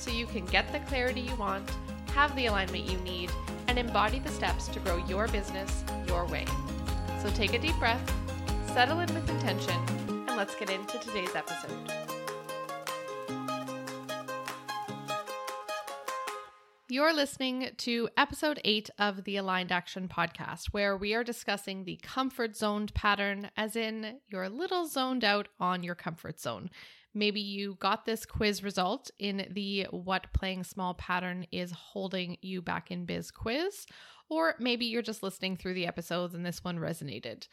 so you can get the clarity you want, have the alignment you need, and embody the steps to grow your business your way. So take a deep breath, settle in with intention, and let's get into today's episode. You're listening to episode eight of the Aligned Action podcast, where we are discussing the comfort zoned pattern, as in you're a little zoned out on your comfort zone. Maybe you got this quiz result in the What Playing Small pattern is holding you back in biz quiz, or maybe you're just listening through the episodes and this one resonated.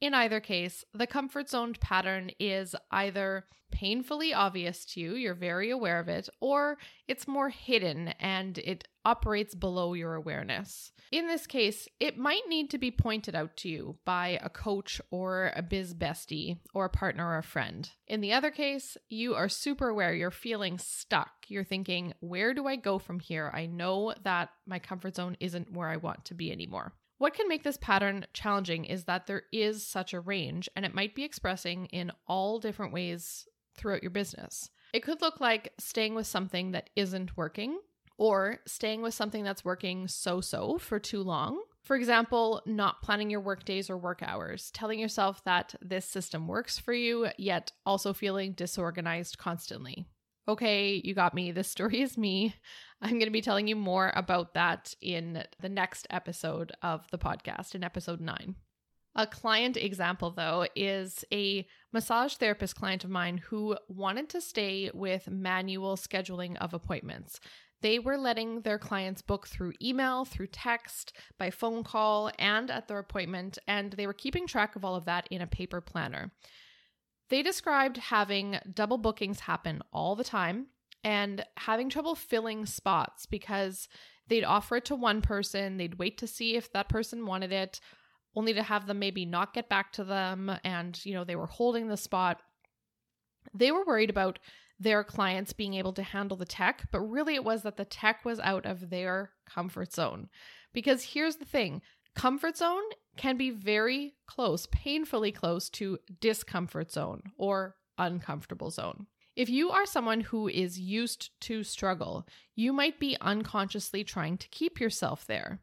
In either case, the comfort zone pattern is either painfully obvious to you, you're very aware of it, or it's more hidden and it operates below your awareness. In this case, it might need to be pointed out to you by a coach or a biz bestie or a partner or a friend. In the other case, you are super aware, you're feeling stuck. You're thinking, where do I go from here? I know that my comfort zone isn't where I want to be anymore. What can make this pattern challenging is that there is such a range and it might be expressing in all different ways throughout your business. It could look like staying with something that isn't working or staying with something that's working so so for too long. For example, not planning your work days or work hours, telling yourself that this system works for you, yet also feeling disorganized constantly. Okay, you got me. This story is me. I'm going to be telling you more about that in the next episode of the podcast, in episode nine. A client example, though, is a massage therapist client of mine who wanted to stay with manual scheduling of appointments. They were letting their clients book through email, through text, by phone call, and at their appointment, and they were keeping track of all of that in a paper planner. They described having double bookings happen all the time and having trouble filling spots because they'd offer it to one person, they'd wait to see if that person wanted it, only to have them maybe not get back to them and you know they were holding the spot. They were worried about their clients being able to handle the tech, but really it was that the tech was out of their comfort zone. Because here's the thing, comfort zone can be very close, painfully close to discomfort zone or uncomfortable zone. If you are someone who is used to struggle, you might be unconsciously trying to keep yourself there.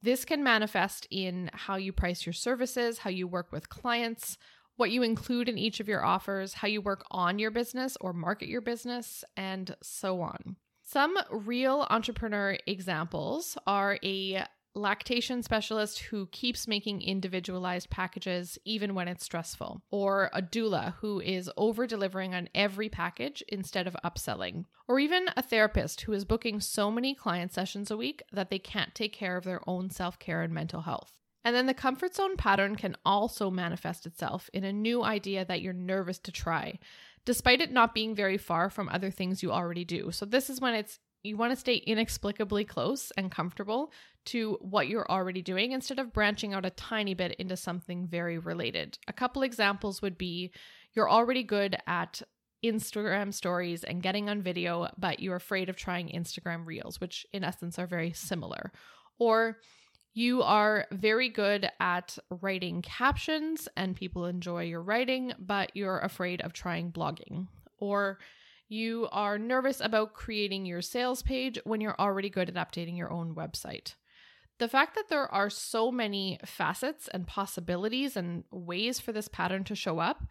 This can manifest in how you price your services, how you work with clients, what you include in each of your offers, how you work on your business or market your business, and so on. Some real entrepreneur examples are a lactation specialist who keeps making individualized packages even when it's stressful, or a doula who is over delivering on every package instead of upselling, or even a therapist who is booking so many client sessions a week that they can't take care of their own self care and mental health. And then the comfort zone pattern can also manifest itself in a new idea that you're nervous to try, despite it not being very far from other things you already do. So, this is when it's you want to stay inexplicably close and comfortable to what you're already doing instead of branching out a tiny bit into something very related. A couple examples would be you're already good at Instagram stories and getting on video, but you're afraid of trying Instagram reels, which in essence are very similar. Or you are very good at writing captions and people enjoy your writing, but you're afraid of trying blogging. Or you are nervous about creating your sales page when you're already good at updating your own website. The fact that there are so many facets and possibilities and ways for this pattern to show up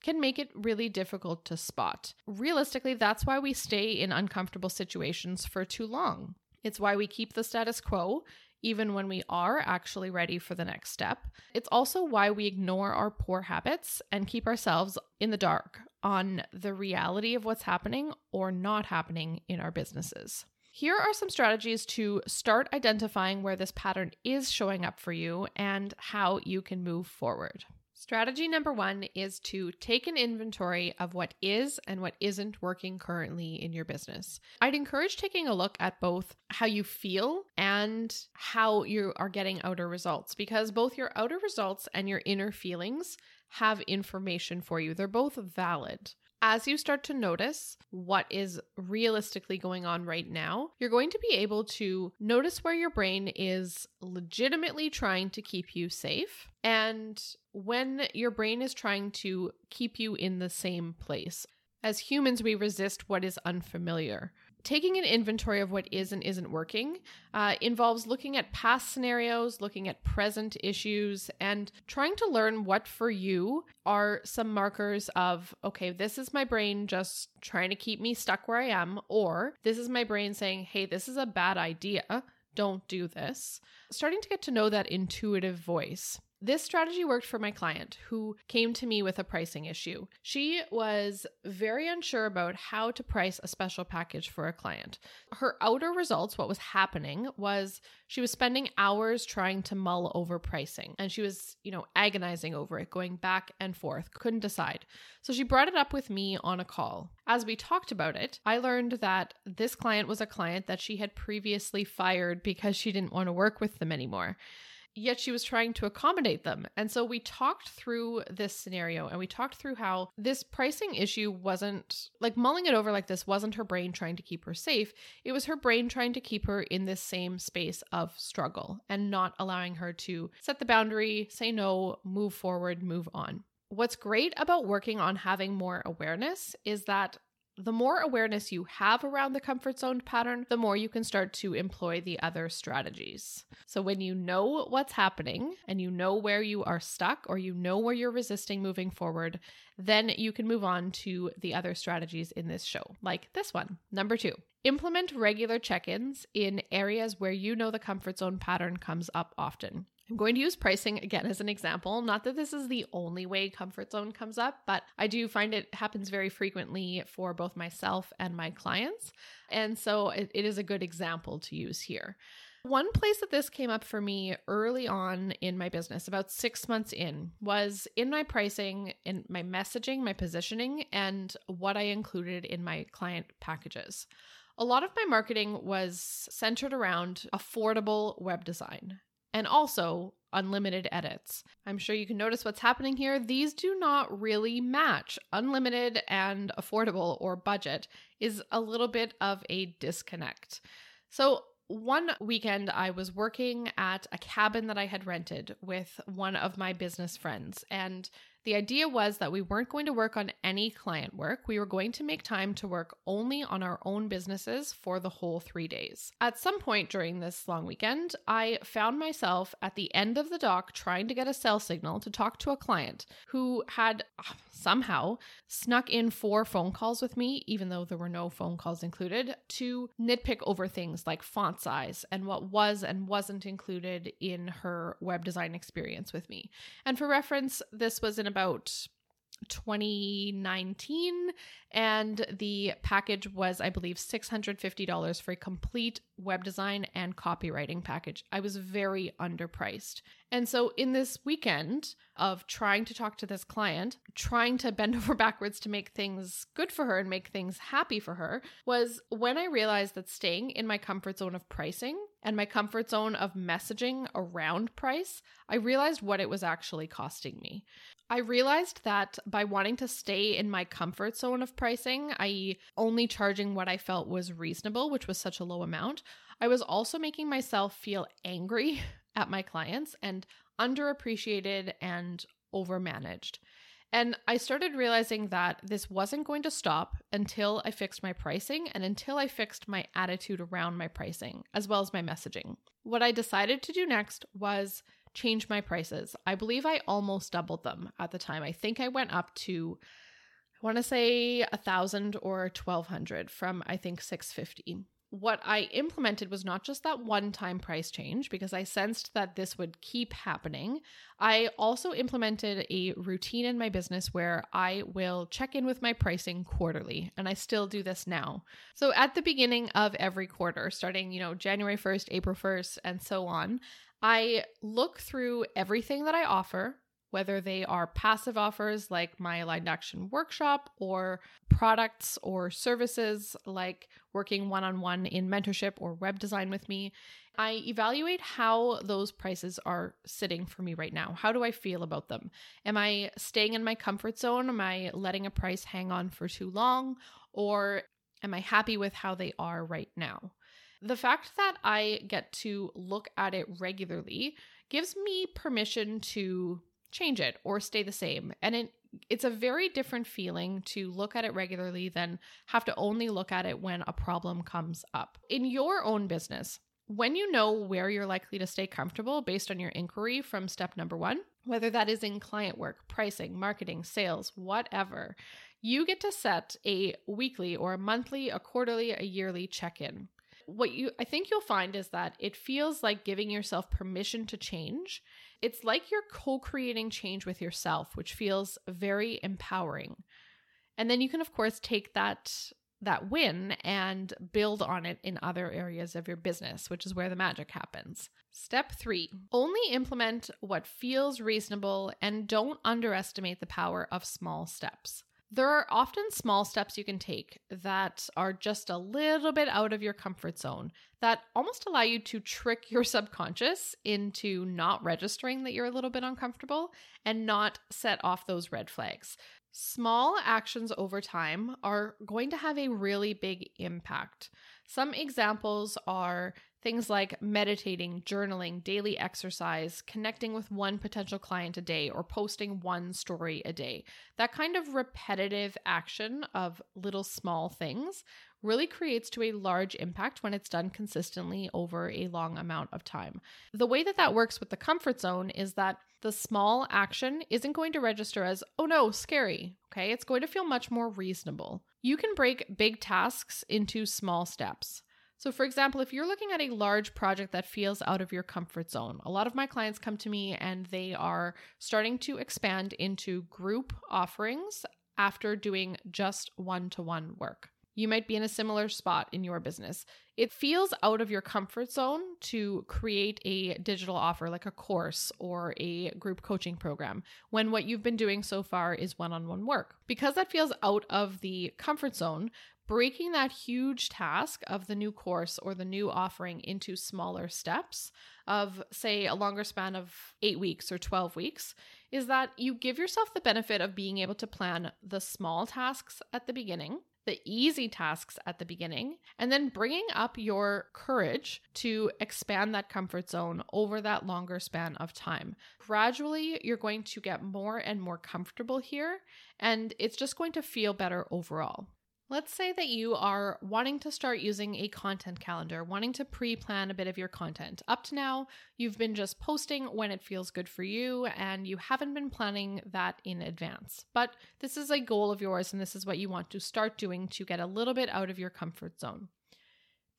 can make it really difficult to spot. Realistically, that's why we stay in uncomfortable situations for too long. It's why we keep the status quo even when we are actually ready for the next step. It's also why we ignore our poor habits and keep ourselves in the dark on the reality of what's happening or not happening in our businesses. Here are some strategies to start identifying where this pattern is showing up for you and how you can move forward. Strategy number one is to take an inventory of what is and what isn't working currently in your business. I'd encourage taking a look at both how you feel and how you are getting outer results because both your outer results and your inner feelings have information for you. They're both valid as you start to notice what is realistically going on right now, you're going to be able to notice where your brain is legitimately trying to keep you safe and when your brain is trying to keep you in the same place. As humans, we resist what is unfamiliar taking an inventory of what is and isn't working uh, involves looking at past scenarios, looking at present issues, and trying to learn what for you are some markers of, okay, this is my brain just trying to keep me stuck where I am, or this is my brain saying, hey, this is a bad idea. Don't do this. Starting to get to know that intuitive voice. This strategy worked for my client who came to me with a pricing issue. She was very unsure about how to price a special package for a client. Her outer results, what was happening, was she was spending hours trying to mull over pricing and she was, you know, agonizing over it, going back and forth, couldn't decide. So she brought it up with me on a call. As we talked about it, I learned that this client was a client that she had previously fired because she didn't want to work with them anymore yet she was trying to accommodate them. And so we talked through this scenario and we talked through how this pricing issue wasn't like mulling it over like this wasn't her brain trying to keep her safe. It was her brain trying to keep her in this same space of struggle and not allowing her to set the boundary, say no, move forward, move on. What's great about working on having more awareness is that the more awareness you have around the comfort zone pattern, the more you can start to employ the other strategies. So, when you know what's happening and you know where you are stuck or you know where you're resisting moving forward, then you can move on to the other strategies in this show, like this one. Number two, implement regular check ins in areas where you know the comfort zone pattern comes up often. I'm going to use pricing again as an example. Not that this is the only way comfort zone comes up, but I do find it happens very frequently for both myself and my clients. And so it, it is a good example to use here. One place that this came up for me early on in my business, about six months in, was in my pricing, in my messaging, my positioning, and what I included in my client packages. A lot of my marketing was centered around affordable web design and also unlimited edits. I'm sure you can notice what's happening here. These do not really match. Unlimited and affordable or budget is a little bit of a disconnect. So, one weekend, I was working at a cabin that I had rented with one of my business friends, and the idea was that we weren't going to work on any client work. We were going to make time to work only on our own businesses for the whole three days. At some point during this long weekend, I found myself at the end of the dock trying to get a cell signal to talk to a client who had uh, somehow snuck in four phone calls with me, even though there were no phone calls included, to nitpick over things like font size and what was and wasn't included in her web design experience with me. And for reference, this was in about 2019 and the package was i believe $650 for a complete web design and copywriting package. I was very underpriced. And so in this weekend of trying to talk to this client trying to bend over backwards to make things good for her and make things happy for her was when i realized that staying in my comfort zone of pricing and my comfort zone of messaging around price, I realized what it was actually costing me. I realized that by wanting to stay in my comfort zone of pricing, i.e., only charging what I felt was reasonable, which was such a low amount, I was also making myself feel angry at my clients and underappreciated and overmanaged. And I started realizing that this wasn't going to stop until I fixed my pricing and until I fixed my attitude around my pricing, as well as my messaging. What I decided to do next was change my prices. I believe I almost doubled them at the time. I think I went up to I want to say a thousand or twelve hundred from I think six fifty. What I implemented was not just that one time price change because I sensed that this would keep happening. I also implemented a routine in my business where I will check in with my pricing quarterly, and I still do this now. So at the beginning of every quarter, starting, you know, January 1st, April 1st, and so on, I look through everything that I offer, whether they are passive offers like my aligned action workshop or products or services like working one on one in mentorship or web design with me. I evaluate how those prices are sitting for me right now. How do I feel about them? Am I staying in my comfort zone? Am I letting a price hang on for too long? Or am I happy with how they are right now? The fact that I get to look at it regularly gives me permission to change it or stay the same. And it it's a very different feeling to look at it regularly than have to only look at it when a problem comes up. In your own business, when you know where you're likely to stay comfortable based on your inquiry from step number 1, whether that is in client work, pricing, marketing, sales, whatever, you get to set a weekly or a monthly, a quarterly, a yearly check-in what you I think you'll find is that it feels like giving yourself permission to change. It's like you're co-creating change with yourself, which feels very empowering. And then you can of course take that that win and build on it in other areas of your business, which is where the magic happens. Step 3. Only implement what feels reasonable and don't underestimate the power of small steps. There are often small steps you can take that are just a little bit out of your comfort zone that almost allow you to trick your subconscious into not registering that you're a little bit uncomfortable and not set off those red flags. Small actions over time are going to have a really big impact. Some examples are Things like meditating, journaling, daily exercise, connecting with one potential client a day, or posting one story a day. That kind of repetitive action of little small things really creates to a large impact when it's done consistently over a long amount of time. The way that that works with the comfort zone is that the small action isn't going to register as, oh no, scary. Okay, it's going to feel much more reasonable. You can break big tasks into small steps. So, for example, if you're looking at a large project that feels out of your comfort zone, a lot of my clients come to me and they are starting to expand into group offerings after doing just one to one work. You might be in a similar spot in your business. It feels out of your comfort zone to create a digital offer like a course or a group coaching program when what you've been doing so far is one on one work. Because that feels out of the comfort zone, breaking that huge task of the new course or the new offering into smaller steps of, say, a longer span of eight weeks or 12 weeks is that you give yourself the benefit of being able to plan the small tasks at the beginning. The easy tasks at the beginning, and then bringing up your courage to expand that comfort zone over that longer span of time. Gradually, you're going to get more and more comfortable here, and it's just going to feel better overall. Let's say that you are wanting to start using a content calendar, wanting to pre plan a bit of your content. Up to now, you've been just posting when it feels good for you, and you haven't been planning that in advance. But this is a goal of yours, and this is what you want to start doing to get a little bit out of your comfort zone.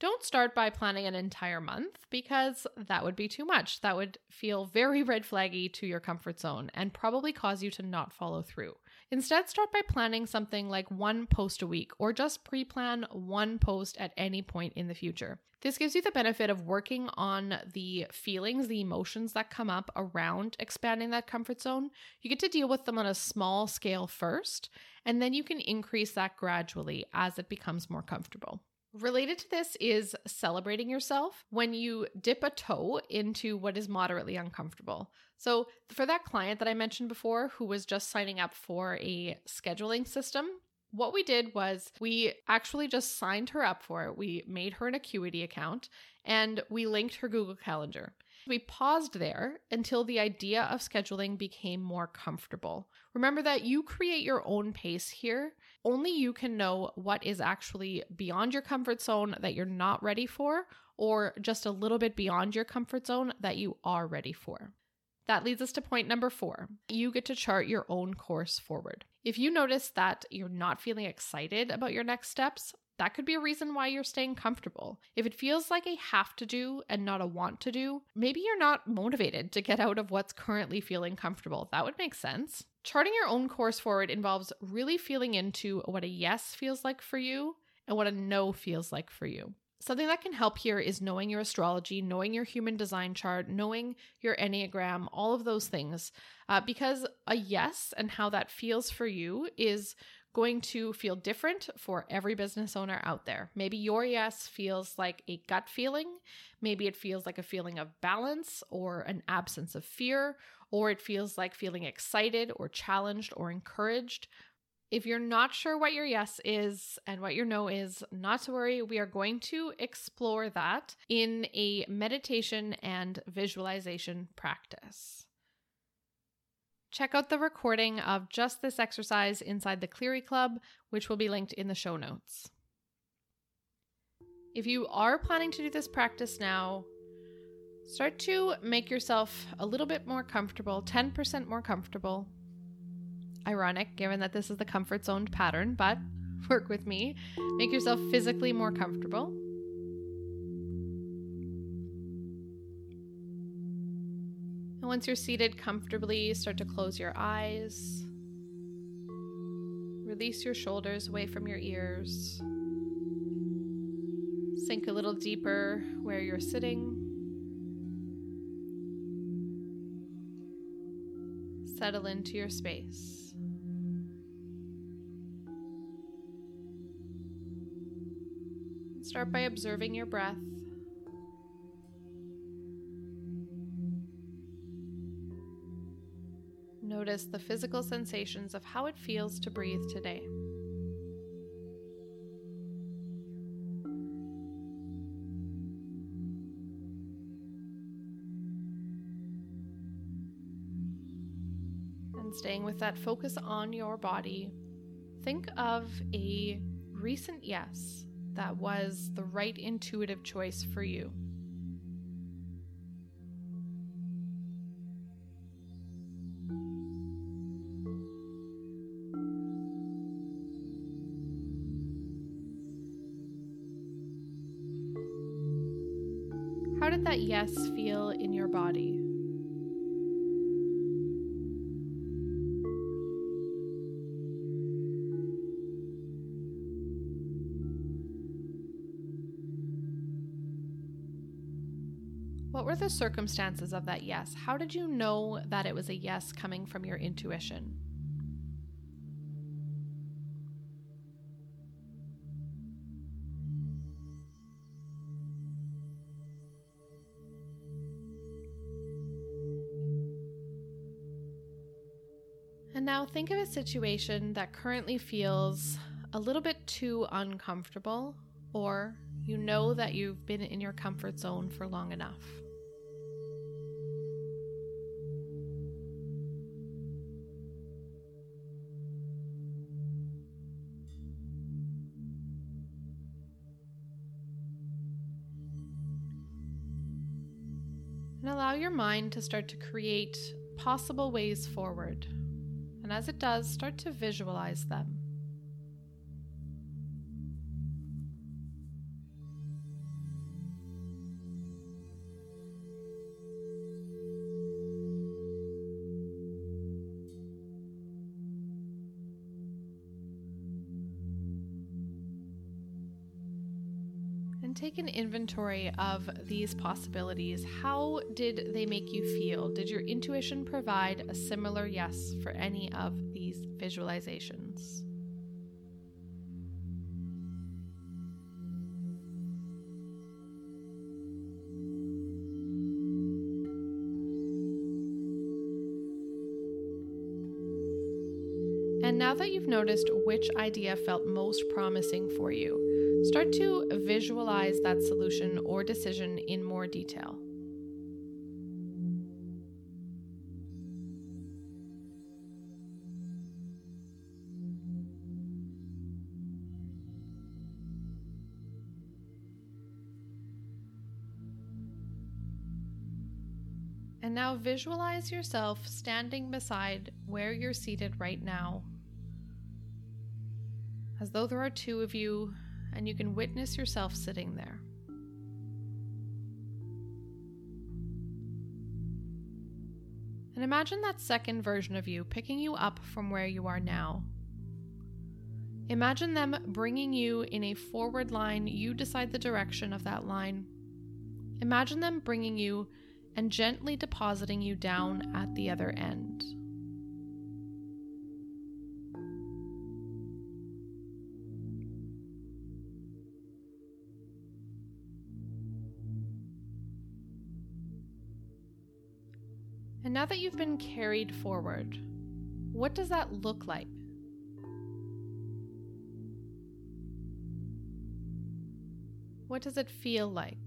Don't start by planning an entire month because that would be too much. That would feel very red flaggy to your comfort zone and probably cause you to not follow through. Instead, start by planning something like one post a week or just pre plan one post at any point in the future. This gives you the benefit of working on the feelings, the emotions that come up around expanding that comfort zone. You get to deal with them on a small scale first, and then you can increase that gradually as it becomes more comfortable. Related to this is celebrating yourself when you dip a toe into what is moderately uncomfortable. So, for that client that I mentioned before who was just signing up for a scheduling system, what we did was we actually just signed her up for it. We made her an Acuity account and we linked her Google Calendar. We paused there until the idea of scheduling became more comfortable. Remember that you create your own pace here. Only you can know what is actually beyond your comfort zone that you're not ready for, or just a little bit beyond your comfort zone that you are ready for. That leads us to point number four. You get to chart your own course forward. If you notice that you're not feeling excited about your next steps, that could be a reason why you're staying comfortable. If it feels like a have to do and not a want to do, maybe you're not motivated to get out of what's currently feeling comfortable. That would make sense. Charting your own course forward involves really feeling into what a yes feels like for you and what a no feels like for you. something that can help here is knowing your astrology, knowing your human design chart, knowing your Enneagram, all of those things. Uh, because a yes and how that feels for you is going to feel different for every business owner out there. Maybe your yes feels like a gut feeling. Maybe it feels like a feeling of balance or an absence of fear, or it feels like feeling excited or challenged or encouraged. If you're not sure what your yes is and what your no is, not to worry. We are going to explore that in a meditation and visualization practice. Check out the recording of just this exercise inside the Cleary Club, which will be linked in the show notes. If you are planning to do this practice now, start to make yourself a little bit more comfortable, 10% more comfortable. Ironic, given that this is the comfort zone pattern, but work with me. Make yourself physically more comfortable. Once you're seated comfortably, start to close your eyes. Release your shoulders away from your ears. Sink a little deeper where you're sitting. Settle into your space. Start by observing your breath. Notice the physical sensations of how it feels to breathe today. And staying with that focus on your body, think of a recent yes that was the right intuitive choice for you. Yes feel in your body? What were the circumstances of that yes? How did you know that it was a yes coming from your intuition? And now think of a situation that currently feels a little bit too uncomfortable, or you know that you've been in your comfort zone for long enough. And allow your mind to start to create possible ways forward and as it does, start to visualize them. Take an inventory of these possibilities. How did they make you feel? Did your intuition provide a similar yes for any of these visualizations? And now that you've noticed which idea felt most promising for you, Start to visualize that solution or decision in more detail. And now visualize yourself standing beside where you're seated right now, as though there are two of you and you can witness yourself sitting there. And imagine that second version of you picking you up from where you are now. Imagine them bringing you in a forward line. You decide the direction of that line. Imagine them bringing you and gently depositing you down at the other end. And now that you've been carried forward, what does that look like? What does it feel like?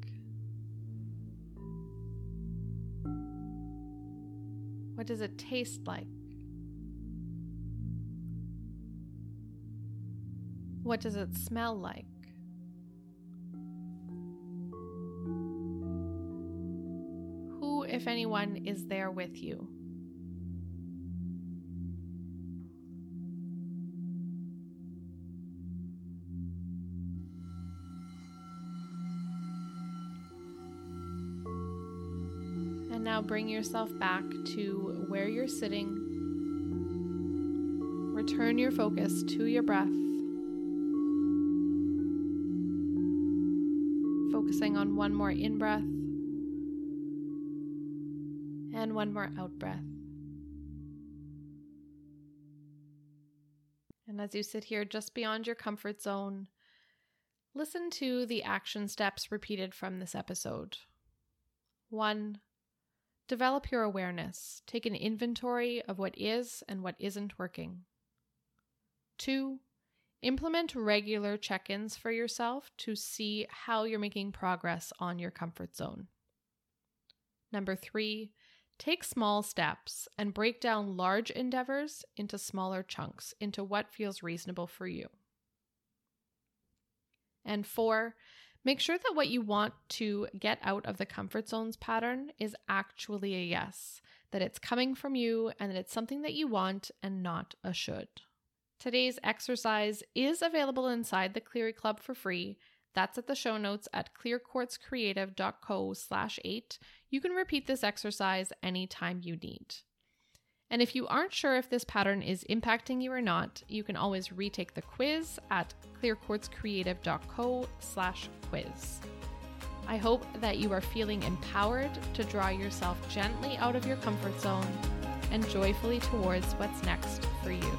What does it taste like? What does it smell like? If anyone, is there with you? And now bring yourself back to where you're sitting. Return your focus to your breath. Focusing on one more in breath and one more out breath. And as you sit here just beyond your comfort zone, listen to the action steps repeated from this episode. One, Develop your awareness. Take an inventory of what is and what isn't working. Two, implement regular check ins for yourself to see how you're making progress on your comfort zone. Number three, take small steps and break down large endeavors into smaller chunks, into what feels reasonable for you. And four, Make sure that what you want to get out of the comfort zones pattern is actually a yes, that it's coming from you and that it's something that you want and not a should. Today's exercise is available inside the Cleary Club for free. That's at the show notes at clearquartzcreative.co slash eight. You can repeat this exercise anytime you need. And if you aren't sure if this pattern is impacting you or not, you can always retake the quiz at clearquartzcreative.co slash quiz. I hope that you are feeling empowered to draw yourself gently out of your comfort zone and joyfully towards what's next for you.